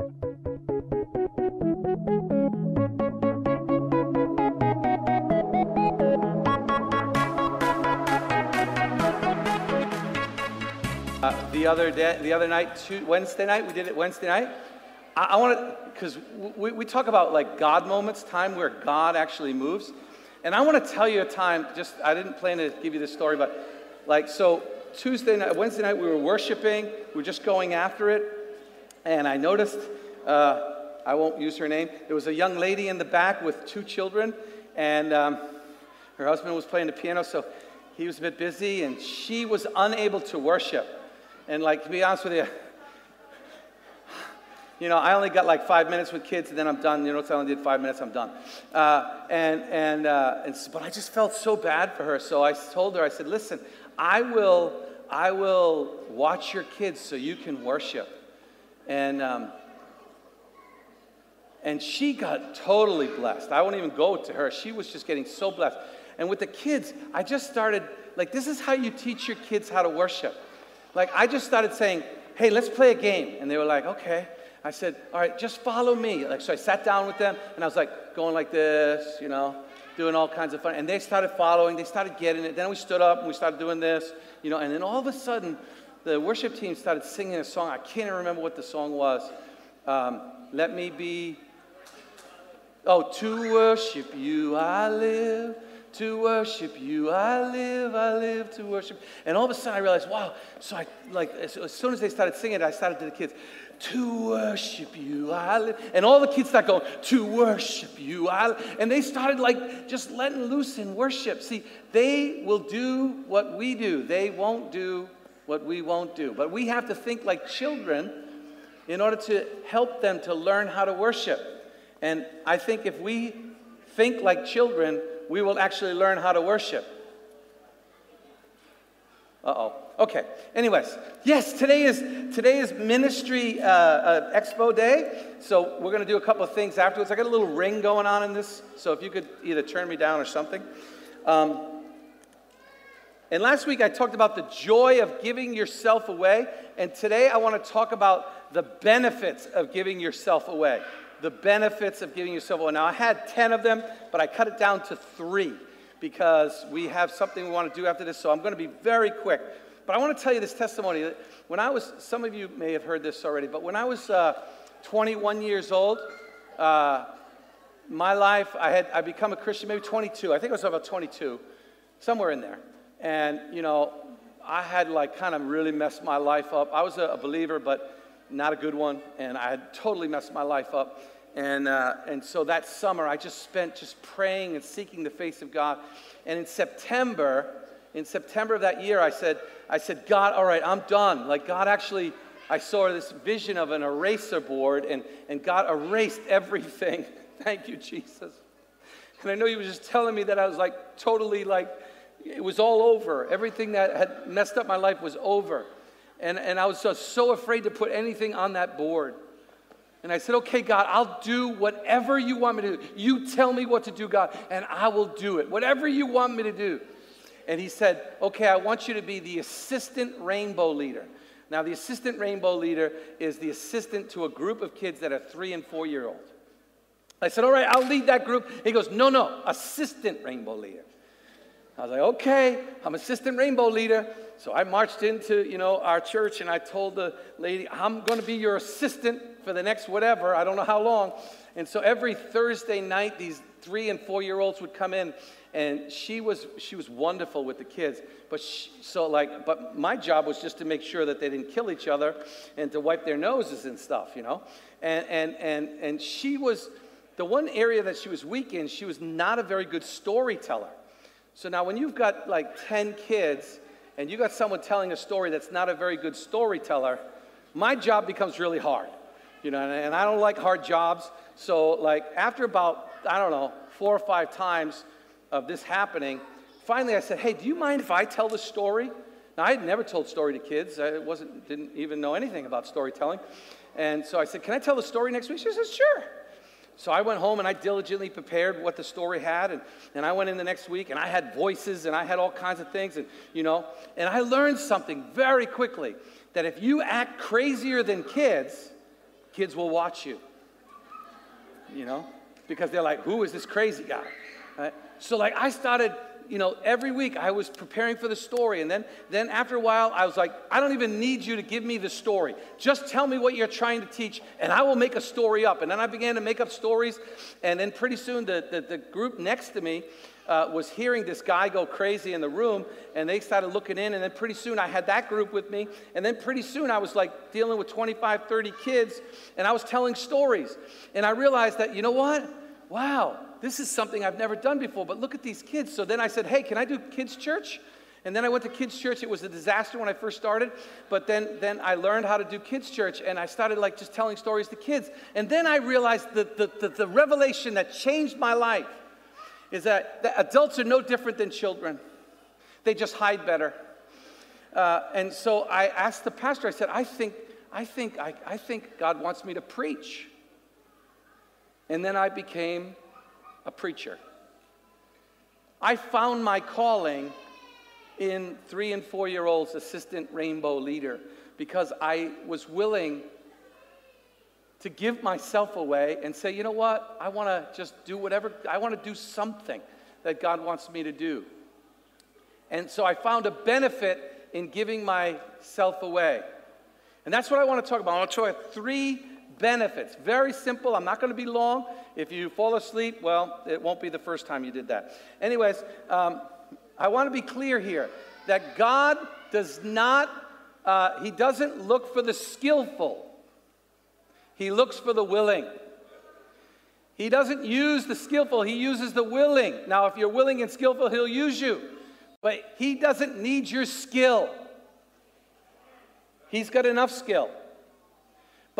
Uh, the other day, the other night, two, Wednesday night, we did it Wednesday night. I, I want to, because we, we talk about like God moments, time where God actually moves. And I want to tell you a time, just, I didn't plan to give you this story, but like, so Tuesday night, Wednesday night, we were worshiping, we were just going after it. And I noticed, uh, I won't use her name, there was a young lady in the back with two children, and um, her husband was playing the piano, so he was a bit busy, and she was unable to worship. And like to be honest with you, you know, I only got like five minutes with kids, and then I'm done. You know, I only did five minutes, I'm done. Uh, and and, uh, and but I just felt so bad for her, so I told her, I said, listen, I will I will watch your kids so you can worship. And um, and she got totally blessed. I won't even go to her. She was just getting so blessed. And with the kids, I just started like this is how you teach your kids how to worship. Like, I just started saying, hey, let's play a game. And they were like, okay. I said, all right, just follow me. Like, so I sat down with them and I was like going like this, you know, doing all kinds of fun. And they started following, they started getting it. Then we stood up and we started doing this, you know, and then all of a sudden, the worship team started singing a song. I can't even remember what the song was. Um, Let me be. Oh, to worship you I live to worship you. I live, I live to worship. And all of a sudden I realized, wow. So I, like, as, as soon as they started singing, I started to the kids, to worship you, I live. And all the kids start going, to worship you, I live. And they started like just letting loose in worship. See, they will do what we do. They won't do what we won't do. But we have to think like children in order to help them to learn how to worship. And I think if we think like children, we will actually learn how to worship. Uh oh. Okay. Anyways, yes, today is today is Ministry uh, uh, Expo Day. So we're going to do a couple of things afterwards. I got a little ring going on in this, so if you could either turn me down or something. Um, and last week I talked about the joy of giving yourself away, and today I want to talk about the benefits of giving yourself away the benefits of giving yourself away. Now, I had 10 of them, but I cut it down to three because we have something we want to do after this, so I'm going to be very quick. But I want to tell you this testimony. That when I was, some of you may have heard this already, but when I was uh, 21 years old, uh, my life, I had I become a Christian maybe 22. I think I was about 22, somewhere in there. And you know, I had like kind of really messed my life up. I was a, believer, but not a good one, and I had totally messed my life up. And, uh, and so that summer, I just spent just praying and seeking the face of God. And in September, in September of that year, I said, I said, God, all right, I'm done. Like God actually, I saw this vision of an eraser board, and, and God erased everything. Thank you, Jesus. And I know He was just telling me that I was like totally like, it was all over. Everything that had messed up my life was over. And, and I was just so afraid to put anything on that board. And I said, okay, God, I'll do whatever you want me to do. You tell me what to do, God, and I will do it. Whatever you want me to do. And he said, okay, I want you to be the assistant rainbow leader. Now, the assistant rainbow leader is the assistant to a group of kids that are three and four year old. I said, all right, I'll lead that group. He goes, no, no, assistant rainbow leader. I was like, okay, I'm assistant rainbow leader. So I marched into, you know, our church and I told the lady, I'm going to be your assistant for the next whatever, I don't know how long. And so every Thursday night, these three and four year olds would come in and she was she was wonderful with the kids but she, so like but my job was just to make sure that they didn't kill each other and to wipe their noses and stuff you know and and and and she was the one area that she was weak in she was not a very good storyteller so now when you've got like 10 kids and you got someone telling a story that's not a very good storyteller, my job becomes really hard. You know, and I don't like hard jobs. So, like, after about, I don't know, four or five times of this happening, finally I said, Hey, do you mind if I tell the story? Now, I had never told story to kids. I wasn't, didn't even know anything about storytelling. And so I said, Can I tell the story next week? She says, Sure. So I went home and I diligently prepared what the story had. And, and I went in the next week and I had voices and I had all kinds of things. And, you know, and I learned something very quickly that if you act crazier than kids, kids will watch you. You know? Because they're like, who is this crazy guy? Right? So, like, I started you know, every week I was preparing for the story. And then, then after a while, I was like, I don't even need you to give me the story. Just tell me what you're trying to teach, and I will make a story up. And then I began to make up stories. And then pretty soon, the, the, the group next to me uh, was hearing this guy go crazy in the room, and they started looking in. And then pretty soon, I had that group with me. And then pretty soon, I was like dealing with 25, 30 kids, and I was telling stories. And I realized that, you know what? Wow, this is something I've never done before, but look at these kids. So then I said, hey, can I do kids' church? And then I went to kids' church. It was a disaster when I first started, but then, then I learned how to do kids' church, and I started like just telling stories to kids. And then I realized that the, the, the revelation that changed my life is that, that adults are no different than children. They just hide better. Uh, and so I asked the pastor, I said, I think, I think, I, I think God wants me to preach. And then I became a preacher. I found my calling in three and four year olds assistant rainbow leader because I was willing to give myself away and say, you know what, I want to just do whatever, I want to do something that God wants me to do. And so I found a benefit in giving myself away. And that's what I want to talk about. I want to show you three benefits. Very simple. I'm not going to be long. If you fall asleep, well, it won't be the first time you did that. Anyways, um, I want to be clear here that God does not, uh, He doesn't look for the skillful, He looks for the willing. He doesn't use the skillful, He uses the willing. Now, if you're willing and skillful, He'll use you. But He doesn't need your skill, He's got enough skill.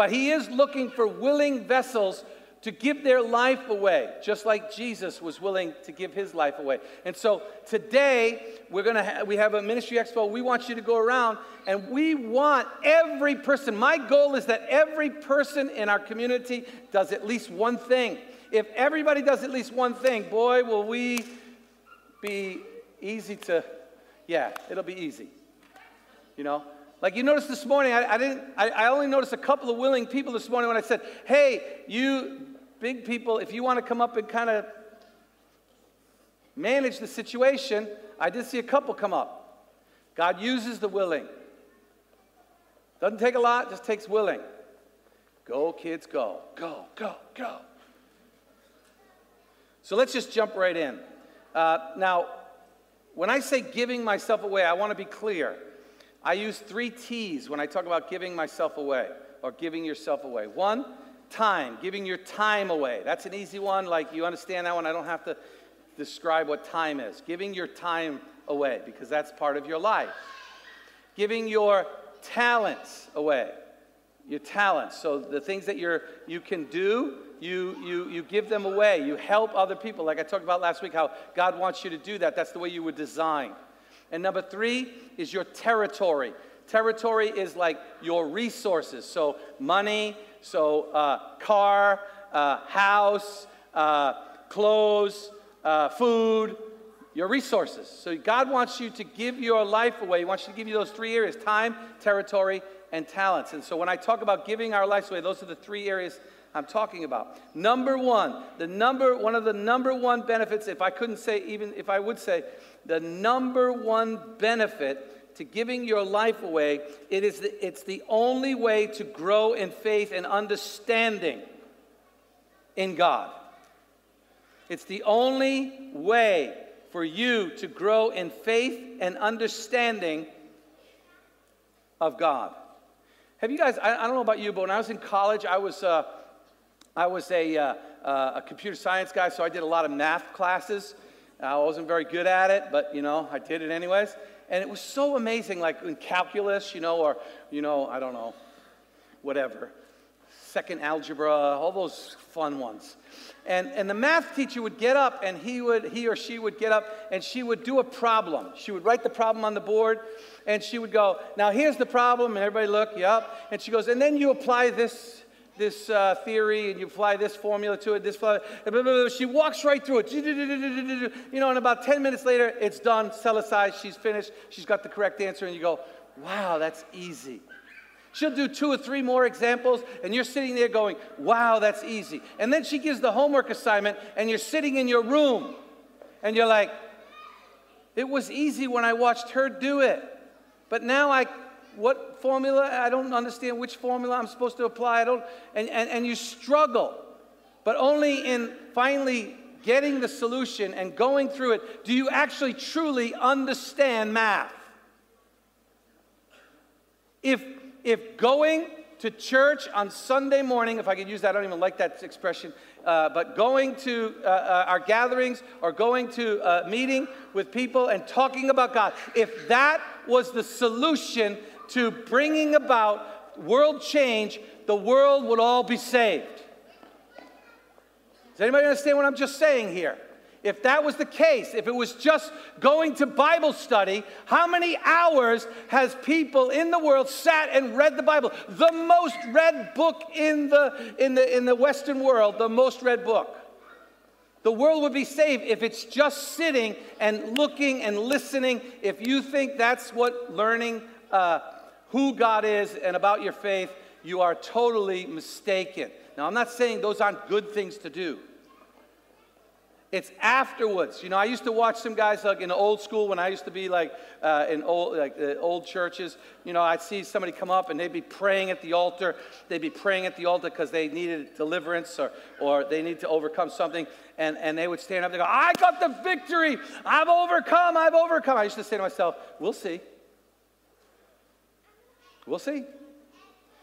But he is looking for willing vessels to give their life away, just like Jesus was willing to give his life away. And so today we're gonna ha- we have a ministry expo. We want you to go around, and we want every person. My goal is that every person in our community does at least one thing. If everybody does at least one thing, boy, will we be easy to. Yeah, it'll be easy. You know, like you noticed this morning, I, I didn't. I, I, only noticed a couple of willing people this morning when I said, "Hey, you big people, if you want to come up and kind of manage the situation," I did see a couple come up. God uses the willing. Doesn't take a lot, just takes willing. Go, kids, go, go, go, go. So let's just jump right in. Uh, now, when I say giving myself away, I want to be clear. I use three T's when I talk about giving myself away or giving yourself away. One, time, giving your time away. That's an easy one. Like, you understand that one? I don't have to describe what time is. Giving your time away because that's part of your life. Giving your talents away. Your talents. So, the things that you're, you can do, you, you, you give them away. You help other people. Like I talked about last week, how God wants you to do that. That's the way you were designed. And number three is your territory. Territory is like your resources. So, money, so uh, car, uh, house, uh, clothes, uh, food, your resources. So, God wants you to give your life away. He wants you to give you those three areas time, territory, and talents. And so, when I talk about giving our lives away, those are the three areas I'm talking about. Number one, the number, one of the number one benefits, if I couldn't say, even if I would say, the number one benefit to giving your life away. It is the, it's the only way to grow in faith and understanding in God. It's the only way for you to grow in faith and understanding of God. Have you guys, I, I don't know about you, but when I was in college, I was, uh, I was a, uh, uh, a computer science guy, so I did a lot of math classes. I wasn't very good at it, but you know, I did it anyways. And it was so amazing, like in calculus, you know, or, you know, I don't know, whatever. Second algebra, all those fun ones. And, and the math teacher would get up and he, would, he or she would get up and she would do a problem. She would write the problem on the board and she would go, Now here's the problem. And everybody look, yep. And she goes, And then you apply this this uh, theory and you apply this formula to it, this formula, blah, blah, blah, she walks right through it. You know, and about 10 minutes later, it's done, aside, she's finished, she's got the correct answer, and you go, wow, that's easy. She'll do two or three more examples, and you're sitting there going, Wow, that's easy. And then she gives the homework assignment, and you're sitting in your room, and you're like, It was easy when I watched her do it. But now I, what formula? I don't understand which formula I'm supposed to apply. I don't, and, and, and you struggle. But only in finally getting the solution and going through it do you actually truly understand math. If, if going to church on Sunday morning, if I could use that, I don't even like that expression, uh, but going to uh, uh, our gatherings or going to a meeting with people and talking about God, if that was the solution to bringing about world change, the world would all be saved. Does anybody understand what I'm just saying here? If that was the case, if it was just going to Bible study, how many hours has people in the world sat and read the Bible? The most read book in the, in the, in the Western world, the most read book. The world would be saved if it's just sitting and looking and listening. If you think that's what learning uh, who God is and about your faith, you are totally mistaken. Now, I'm not saying those aren't good things to do. It's afterwards. You know, I used to watch some guys like in old school when I used to be like uh, in old like uh, old churches. You know, I'd see somebody come up and they'd be praying at the altar. They'd be praying at the altar because they needed deliverance or or they need to overcome something. And and they would stand up. and go, "I got the victory. I've overcome. I've overcome." I used to say to myself, "We'll see." We'll see.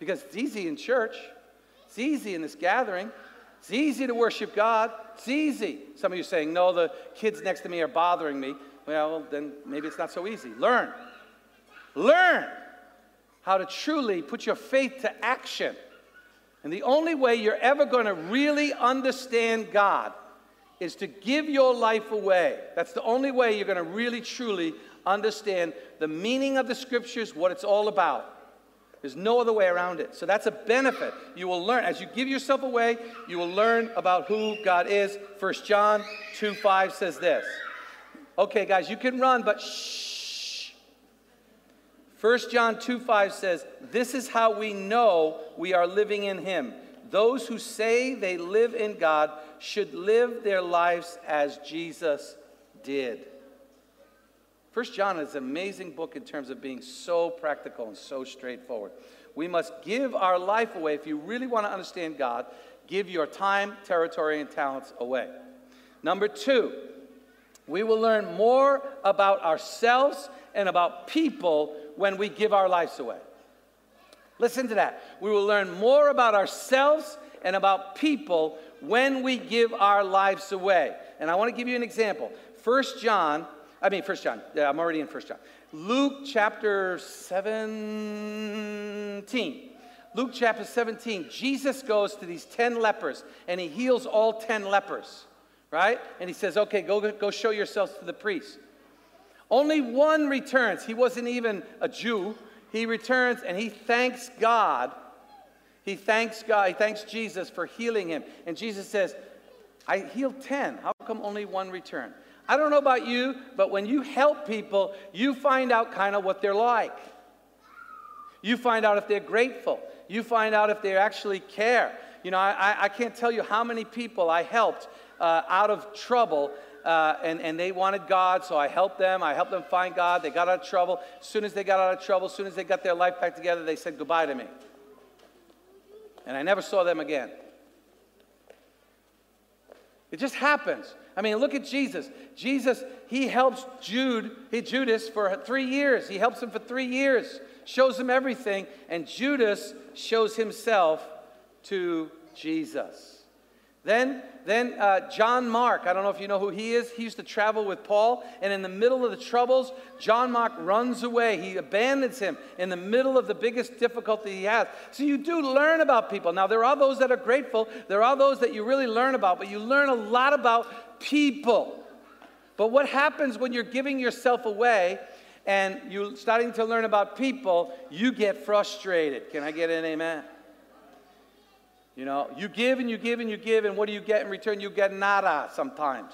Because it's easy in church, it's easy in this gathering, it's easy to worship God. It's easy. Some of you saying, no, the kids next to me are bothering me. Well, then maybe it's not so easy. Learn. Learn how to truly put your faith to action. And the only way you're ever going to really understand God is to give your life away. That's the only way you're going to really, truly understand the meaning of the scriptures, what it's all about. There's no other way around it. So that's a benefit. You will learn. As you give yourself away, you will learn about who God is. 1 John 2 5 says this. Okay, guys, you can run, but shh. 1 John 2 5 says, This is how we know we are living in Him. Those who say they live in God should live their lives as Jesus did. First John is an amazing book in terms of being so practical and so straightforward. We must give our life away. If you really want to understand God, give your time, territory, and talents away. Number two, we will learn more about ourselves and about people when we give our lives away. Listen to that. We will learn more about ourselves and about people when we give our lives away. And I want to give you an example. First John I mean, First John. Yeah, I'm already in First John. Luke chapter 17. Luke chapter 17. Jesus goes to these 10 lepers and he heals all 10 lepers, right? And he says, okay, go, go show yourselves to the priest. Only one returns. He wasn't even a Jew. He returns and he thanks God. He thanks God. He thanks Jesus for healing him. And Jesus says, I healed 10. How come only one returned? I don't know about you, but when you help people, you find out kind of what they're like. You find out if they're grateful. You find out if they actually care. You know, I, I can't tell you how many people I helped uh, out of trouble uh, and, and they wanted God, so I helped them. I helped them find God. They got out of trouble. As soon as they got out of trouble, as soon as they got their life back together, they said goodbye to me. And I never saw them again. It just happens. I mean, look at Jesus. Jesus, he helps Jude, he, Judas for three years. He helps him for three years, shows him everything, and Judas shows himself to Jesus. Then, then uh, John Mark, I don't know if you know who he is. He used to travel with Paul, and in the middle of the troubles, John Mark runs away. He abandons him in the middle of the biggest difficulty he has. So you do learn about people. Now, there are those that are grateful, there are those that you really learn about, but you learn a lot about people. But what happens when you're giving yourself away and you're starting to learn about people, you get frustrated. Can I get an amen? You know, you give and you give and you give, and what do you get in return? You get nada sometimes.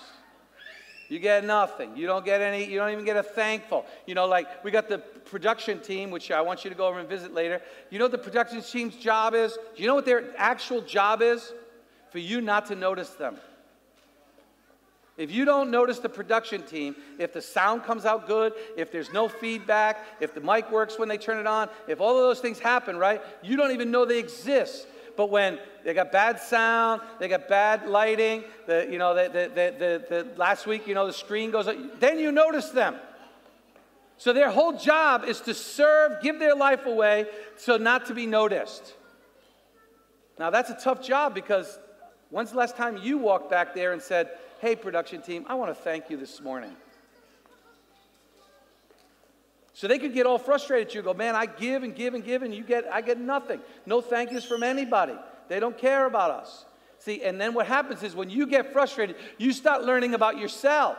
You get nothing. You don't get any, you don't even get a thankful. You know, like we got the production team, which I want you to go over and visit later. You know what the production team's job is? Do you know what their actual job is? For you not to notice them. If you don't notice the production team, if the sound comes out good, if there's no feedback, if the mic works when they turn it on, if all of those things happen, right, you don't even know they exist. But when they got bad sound, they got bad lighting, the, you know, the, the, the, the, last week, you know, the screen goes up, then you notice them. So their whole job is to serve, give their life away, so not to be noticed. Now that's a tough job because when's the last time you walked back there and said, Hey, production team, I want to thank you this morning. So they could get all frustrated. You go, man, I give and give and give, and you get, I get nothing. No thank yous from anybody. They don't care about us. See, and then what happens is when you get frustrated, you start learning about yourself.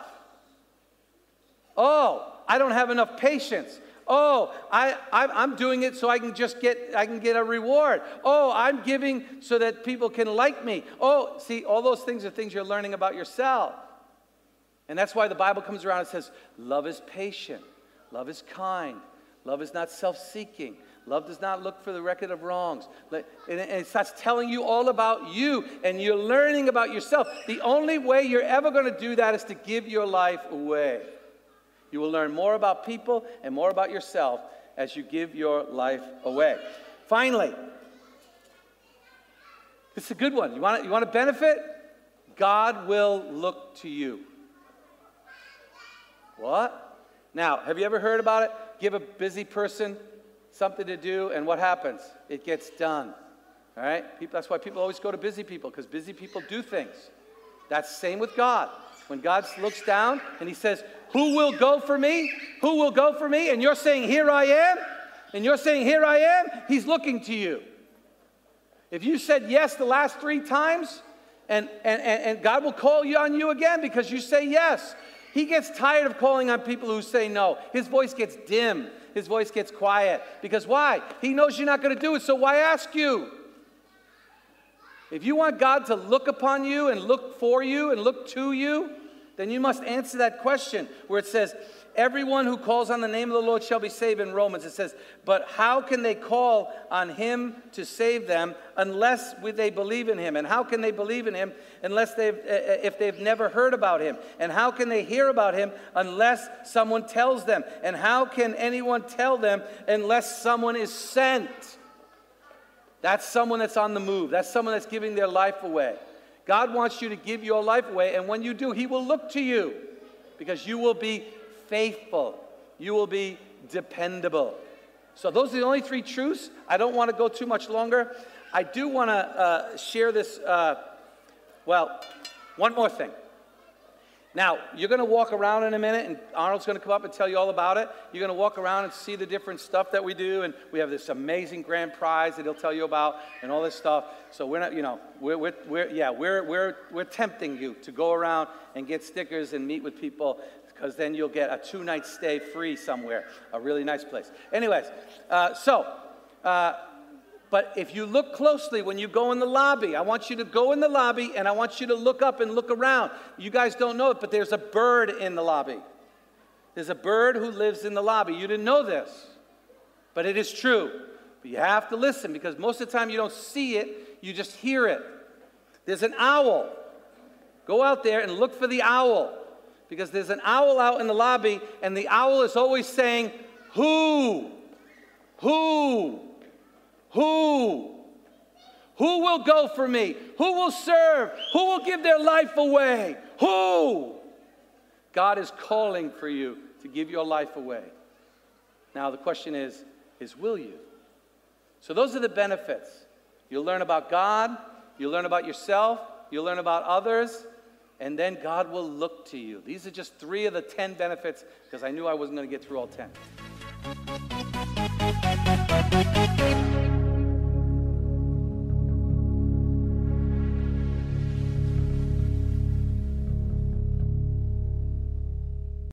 Oh, I don't have enough patience. Oh, I, I, am doing it so I can just get, I can get a reward. Oh, I'm giving so that people can like me. Oh, see, all those things are things you're learning about yourself. And that's why the Bible comes around and says, love is patient, love is kind, love is not self seeking. Love does not look for the record of wrongs. And it starts telling you all about you, and you're learning about yourself. The only way you're ever going to do that is to give your life away. You will learn more about people and more about yourself as you give your life away. Finally, is a good one. You want, to, you want to benefit? God will look to you. What? Now, have you ever heard about it? Give a busy person something to do, and what happens? It gets done. All right? People, that's why people always go to busy people, because busy people do things. That's same with God. When God looks down and He says, Who will go for me? Who will go for me? And you're saying, Here I am. And you're saying, Here I am. He's looking to you. If you said yes the last three times, and, and, and God will call you on you again because you say yes. He gets tired of calling on people who say no. His voice gets dim, his voice gets quiet. Because why? He knows you're not going to do it, so why ask you? If you want God to look upon you and look for you and look to you, then you must answer that question where it says, Everyone who calls on the name of the Lord shall be saved in Romans. It says, But how can they call on him to save them unless they believe in him? And how can they believe in him unless they've, eh, eh, if they've never heard about him? And how can they hear about him unless someone tells them? And how can anyone tell them unless someone is sent? That's someone that's on the move. That's someone that's giving their life away. God wants you to give your life away, and when you do, He will look to you because you will be faithful. You will be dependable. So, those are the only three truths. I don't want to go too much longer. I do want to uh, share this. Uh, well, one more thing. Now, you're going to walk around in a minute, and Arnold's going to come up and tell you all about it. You're going to walk around and see the different stuff that we do, and we have this amazing grand prize that he'll tell you about, and all this stuff. So we're not, you know, we're, we're, we're yeah, we're, we're, we're tempting you to go around and get stickers and meet with people, because then you'll get a two-night stay free somewhere, a really nice place. Anyways, uh, so. Uh, but if you look closely when you go in the lobby, I want you to go in the lobby and I want you to look up and look around. You guys don't know it, but there's a bird in the lobby. There's a bird who lives in the lobby. You didn't know this, but it is true. But you have to listen because most of the time you don't see it, you just hear it. There's an owl. Go out there and look for the owl because there's an owl out in the lobby and the owl is always saying, Who? Who? Who? Who will go for me? Who will serve? Who will give their life away? Who? God is calling for you to give your life away. Now the question is is will you? So those are the benefits. You'll learn about God, you'll learn about yourself, you'll learn about others, and then God will look to you. These are just 3 of the 10 benefits because I knew I wasn't going to get through all 10.